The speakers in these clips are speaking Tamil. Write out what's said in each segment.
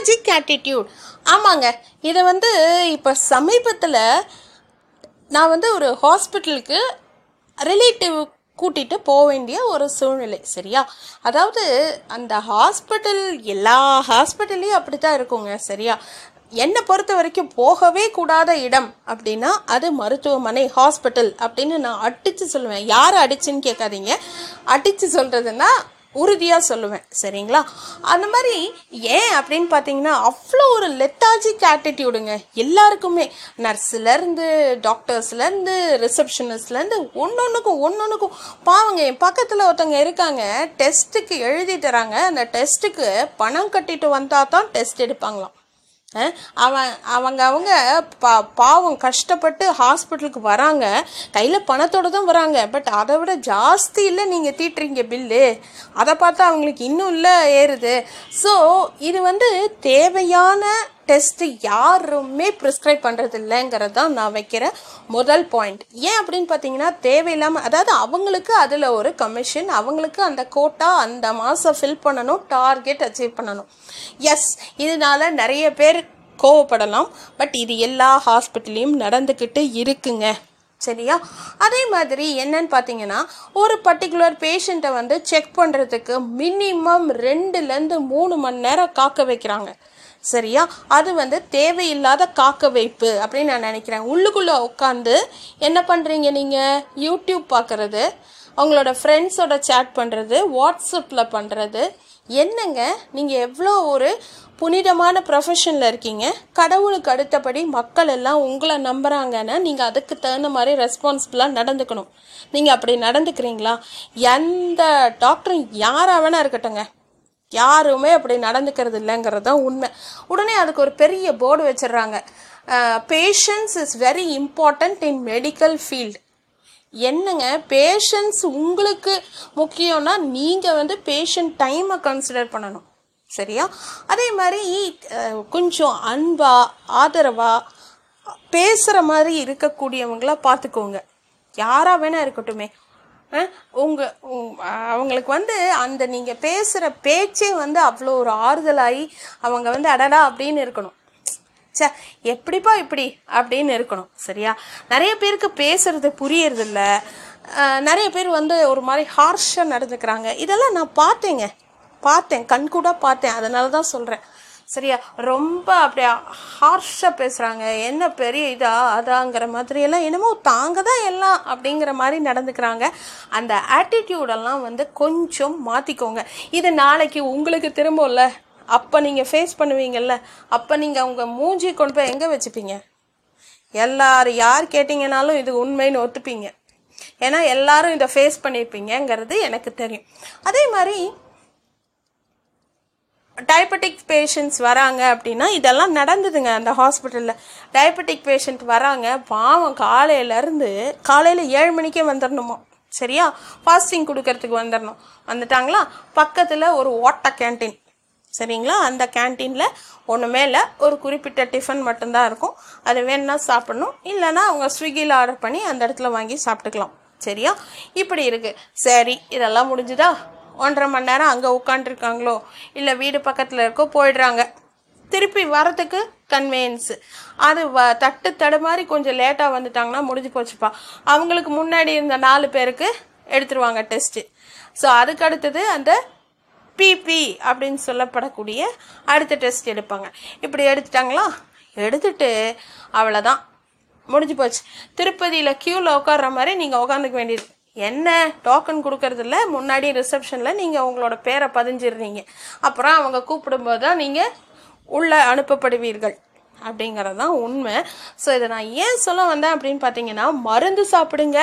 லெத்தாஜிக் ஆட்டிடியூட் ஆமாங்க. இதை வந்து இப்போ சமீபத்தில் நான் வந்து ஒரு ஹாஸ்பிட்டலுக்கு ரிலேட்டிவ் கூட்டிகிட்டு போக வேண்டிய ஒரு சூழ்நிலை சரியா? அதாவது அந்த ஹாஸ்பிட்டல் எல்லா ஹாஸ்பிட்டல்லையும் அப்படி தான் இருக்குங்க சரியா? என்னை பொறுத்த வரைக்கும் போகவே கூடாத இடம் அப்படின்னா அது மருத்துவமனை ஹாஸ்பிட்டல் அப்படின்னு நான் அடித்து சொல்லுவேன். யார் அடிச்சுன்னு கேட்காதீங்க. அடித்து சொல்கிறதுன்னா உறுதியாக சொல்லுவேன் சரிங்களா? அந்த மாதிரி ஏன் அப்படின்னு பார்த்தீங்கன்னா அவ்வளோ ஒரு லெத்தாஜிக் ஆட்டிடியூடுங்க எல்லாருக்குமே. நர்ஸுலேருந்து டாக்டர்ஸ்லேருந்து ரிசப்ஷனிஸ்ட்லேருந்து ஒன்று ஒன்றுக்கும் ஒன்று ஒன்றுக்கும் பாவங்க என் பக்கத்தில் ஒருத்தவங்க இருக்காங்க டெஸ்ட்டுக்கு எழுதி தராங்க. அந்த டெஸ்ட்டுக்கு பணம் கட்டிட்டு வந்தால் தான் டெஸ்ட் எடுப்பாங்களாம். அவன் அவங்க அவங்க பா பாவம் கஷ்டப்பட்டு ஹாஸ்பிட்டலுக்கு வராங்க. கையில் பணத்தோடு தான் வராங்க. பட் அதை விட ஜாஸ்தி இல்லை நீங்கள் தீட்டுறீங்க பில்லு. அதை பார்த்தா அவங்களுக்கு இன்னும் இல்லை ஏறுது. ஸோ இது வந்து தேவையான டெஸ்ட்டு யாருமே ப்ரிஸ்கிரைப் பண்ணுறது இல்லைங்கிறது தான் நான் வைக்கிற முதல் பாயிண்ட் ஏன் அப்படின்னு பார்த்தீங்கன்னா தேவையில்லாமல் அதாவது அவங்களுக்கு அதில் ஒரு கமிஷன் அவங்களுக்கு அந்த கோட்டா அந்த மாதம் ஃபில் பண்ணணும் டார்கெட் அச்சீவ் பண்ணணும். எஸ் இதனால நிறைய பேர் கோவப்படலாம் பட் இது எல்லா ஹாஸ்பிட்டல்லையும் நடந்துக்கிட்டு இருக்குங்க. சரியா? அதே மாதிரி என்னன்னு பார்த்தீங்கன்னா ஒரு பர்டிகுலர் பேஷண்ட்டை வந்து செக் பண்ணுறதுக்கு மினிமம் ரெண்டுலேருந்து மூணு மணி நேரம் காக்க வைக்கிறாங்க. சரியா? அது வந்து தேவையில்லாத காக்க வைப்பு அப்படின்னு நான் நினைக்கிறேன். உள்ளுக்குள்ளே உட்காந்து என்ன பண்ணுறீங்க நீங்கள் யூடியூப் பார்க்குறது அவங்களோட ஃப்ரெண்ட்ஸோட சேட் பண்ணுறது வாட்ஸ்அப்பில் பண்ணுறது என்னங்க? நீங்கள் எவ்வளோ ஒரு புனிதமான ப்ரொஃபஷனில் இருக்கீங்க. கடவுளுக்கு அடுத்தபடி மக்கள் எல்லாம் உங்களை நம்புகிறாங்கன்னா நீங்கள் அதுக்கு தகுந்த மாதிரி ரெஸ்பான்சிபிளாக நடந்துக்கணும். நீங்கள் அப்படி நடந்துக்கிறீங்களா? எந்த டாக்டரும் யாராக வேணா இருக்கட்டுங்க யாருமே அப்படி நடந்துக்கிறது இல்லைங்கிறது தான் உண்மை. உடனே அதுக்கு ஒரு பெரிய போர்டு வச்சிடுறாங்க. Patience is very important in medical field என்னங்க? பேஷன்ஸ் உங்களுக்கு முக்கியம்னா நீங்கள் வந்து பேஷண்ட் டைமை கன்சிடர் பண்ணணும். சரியா? அதே மாதிரி கொஞ்சம் அன்பாக ஆதரவாக பேசுகிற மாதிரி இருக்கக்கூடியவங்கள பார்த்துக்கோங்க. யாராக வேணால் இருக்கட்டுமே. உங்கள் அவங்களுக்கு வந்து அந்த நீங்கள் பேசுகிற பேச்சே வந்து அவ்வளோ ஒரு ஆறுதலாகி அவங்க வந்து அடடா அப்படின்னு இருக்கணும். ச்சே எப்படிப்பா இப்படி அப்படின்னு இருக்கணும் சரியா? நிறைய பேருக்கு பேசுறது புரியறதில்ல. நிறைய பேர் வந்து ஒரு மாதிரி ஹார்ஷாக நடந்துக்கிறாங்க. இதெல்லாம் நான் பார்த்தேங்க. பார்த்தேன் கண்கூட பார்த்தேன். அதனால தான் சொல்கிறேன் சரியா? ரொம்ப அப்படியே ஹார்ஷாக பேசுகிறாங்க என்ன பெரிய இதா அதாங்கிற மாதிரி எல்லாம் என்னமோ தாங்க தான் எல்லாம் அப்படிங்கிற மாதிரி நடந்துக்கிறாங்க. அந்த ஆட்டிடியூடெல்லாம் வந்து கொஞ்சம் மாற்றிக்கோங்க இது நாளைக்கு உங்களுக்கு திரும்பல அப்போ நீங்கள் ஃபேஸ் பண்ணுவீங்கள்ல அப்போ நீங்கள் உங்கள் மூஞ்சி கொண்டு போய் எங்கே வச்சுப்பீங்க? எல்லாரும் யார் கேட்டிங்கனாலும் இது உண்மைன்னு ஒத்துப்பீங்க. ஏன்னா எல்லாரும் இதை ஃபேஸ் பண்ணியிருப்பீங்கங்கிறது எனக்கு தெரியும். அதே மாதிரி டயபெட்டிக் பேஷண்ட்ஸ் வராங்க அப்படின்னா இதெல்லாம் நடந்ததுங்க அந்த ஹாஸ்பிட்டலில் டயபெட்டிக் பேஷண்ட் வராங்க பாவம் காலையிலேருந்து காலையில் ஏழு மணிக்கே வந்துடணுமா சரியா? ஃபாஸ்டிங் கொடுக்கறதுக்கு வந்துடணும் வந்துட்டாங்களா? பக்கத்தில் ஒரு ஓட்ட கேண்டீன் சரிங்களா? அந்த கேன்டீனில் ஒன்றுமே இல்லை ஒரு குறிப்பிட்ட டிஃபன் மட்டும்தான் இருக்கும். அது வேணுன்னா சாப்பிடணும். இல்லைன்னா அவங்க ஸ்விக்கியில் ஆர்டர் பண்ணி அந்த இடத்துல வாங்கி சாப்பிட்டுக்கலாம். சரியா? இப்படி இருக்குது சரி இதெல்லாம் முடிஞ்சுதா? ஒன்றரை மணி நேரம் அங்கே உட்காண்ட்ருக்காங்களோ இல்லை வீடு பக்கத்தில் இருக்கோ போயிடுறாங்க. திருப்பி வரத்துக்கு கன்வீனியன்ஸு அது வ தட்டு தடுமாறி கொஞ்சம் லேட்டாக வந்துட்டாங்கன்னா முடிஞ்சு போச்சுப்பா. அவங்களுக்கு முன்னாடி இருந்த நாலு பேருக்கு எடுத்துருவாங்க டெஸ்ட்டு ஸோ அதுக்கு அடுத்தது அந்த பிபி அப்படின்னு சொல்லப்படக்கூடிய அடுத்த டெஸ்ட் எடுப்பாங்க. இப்படி எடுத்துட்டாங்களா? எடுத்துட்டு அவ்வளோதான் முடிஞ்சு போச்சு. திருப்பதியில் க்யூவில் உட்கார்ற மாதிரி நீங்கள் உட்காந்துக்க வேண்டியது. என்ன டோக்கன் கொடுக்கறதில்ல? முன்னாடி ரிசப்ஷனில் நீங்கள் உங்களோட பேரை பதிஞ்சிடுறீங்க. அப்புறம் அவங்க கூப்பிடும்போது தான் நீங்கள் உள்ளே அனுப்பப்படுவீர்கள். அப்படிங்கிறது தான் உண்மை. ஸோ இதை நான் ஏன் சொல்ல வந்தேன் அப்படின்னு பார்த்தீங்கன்னா மருந்து சாப்பிடுங்க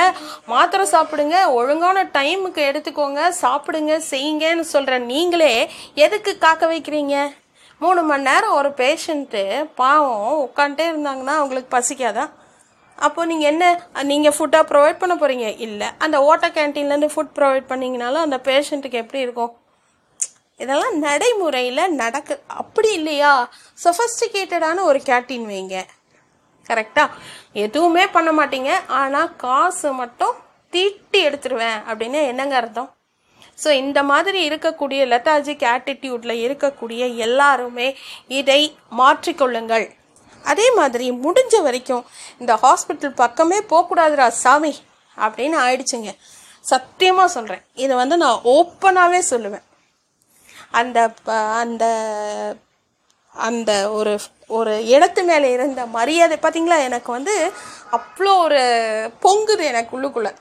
மாத்திரை சாப்பிடுங்க ஒழுங்கான டைமுக்கு எடுத்துக்கோங்க சாப்பிடுங்க செய்யுங்கன்னு சொல்கிற நீங்களே எதுக்கு காக்க வைக்கிறீங்க? மூணு மணி நேரம் ஒரு பேஷண்ட்டு பாவம் உட்காந்துட்டே இருந்தாங்கன்னா அவங்களுக்கு பசிக்காதான் அப்போது நீங்கள் என்ன நீங்கள் ஃபுட்டாக ப்ரொவைட் பண்ண போகிறீங்க இல்லை. அந்த ஓட்ட கேன்டீன்லேருந்து ஃபுட் ப்ரொவைட் பண்ணிங்கனாலும் அந்த பேஷண்ட்டுக்கு எப்படி இருக்கும்? இதெல்லாம் நடைமுறையில் நடக்கு அப்படி இல்லையா? சொஃபஸ்டிகேட்டடான ஒரு கேன்டீன் வைங்க. கரெக்டாக எதுவுமே பண்ண மாட்டீங்க. ஆனால் காசு மட்டும் தீட்டி எடுத்துருவேன் அப்படின்னு என்னங்க அர்த்தம்? ஸோ இந்த மாதிரி இருக்கக்கூடிய லெத்தாஜிக் ஆட்டிடியூட்டில் இருக்கக்கூடிய எல்லாருமே இதை மாற்றிக்கொள்ளுங்கள். அதே மாதிரி முடிஞ்ச வரைக்கும் இந்த ஹாஸ்பிட்டல் பக்கமே போகக்கூடாதுரா சாமி அப்படின்னு ஆயிடுச்சுங்க. சத்தியமாக சொல்கிறேன் இதை வந்து நான் ஓப்பனாகவே சொல்லுவேன். அந்த ப- அந்த அந்த ஒரு ஒரு இடத்து மேலே இருந்த மரியாதை பார்த்தீங்களா எனக்கு வந்து அவ்வளோ ஒரு பொங்குது எனக்கு உள்ளுக்குள்ளே.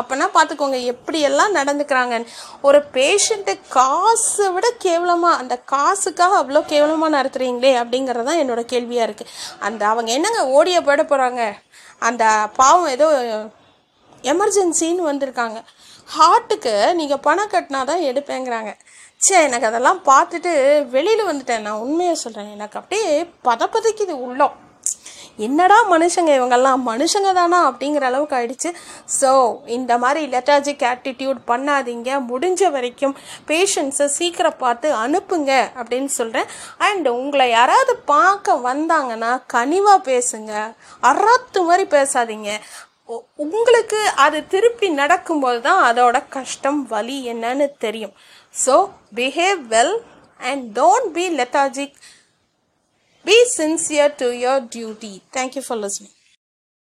அப்போனா பார்த்துக்கோங்க எப்படியெல்லாம் நடந்துக்கிறாங்கன்னு. ஒரு பேஷண்ட்டு காசை விட கேவலமாக அந்த காசுக்காக அவ்வளோ கேவலமாக நடத்துகிறீங்களே அப்படிங்கிறது தான் என்னோட கேள்வியாக இருக்குது அந்த அவங்க என்னங்க ஓடிய போயிட போகிறாங்க அந்த பாவம் ஏதோ எமர்ஜென்சின்னு வந்திருக்காங்க. ஹார்ட்டுக்கு நீங்கள் பணம் கட்டினா தான் எடுப்பேங்கிறாங்க. சே எனக்கு அதெல்லாம் பார்த்துட்டு வெளியில் வந்துட்டேன். நான் உண்மையாக சொல்கிறேன் எனக்கு அப்படியே பதப்பதைக்குது உள்ளம். என்னடா மனுஷங்க இவங்கெல்லாம்? மனுஷங்க தானா? அப்படிங்கிற அளவுக்கு ஆயிடுச்சு. ஸோ இந்த மாதிரி லெட்டாஜிக் ஆட்டிடியூட் பண்ணாதீங்க. முடிஞ்ச வரைக்கும் பேஷண்ட்ஸை சீக்கிரம் பார்த்து அனுப்புங்க அப்படின்னு சொல்கிறேன் அண்ட் உங்களை யாராவது பார்க்க வந்தாங்கன்னா கனிவாக பேசுங்க. அறாத்து மாதிரி பேசாதீங்க. உங்களுக்கு அது திருப்பி நடக்கும்போது தான் அதோட கஷ்டம் வலி என்னன்னு தெரியும். So behave well and don't be lethargic Be sincere to your duty. Thank you for listening.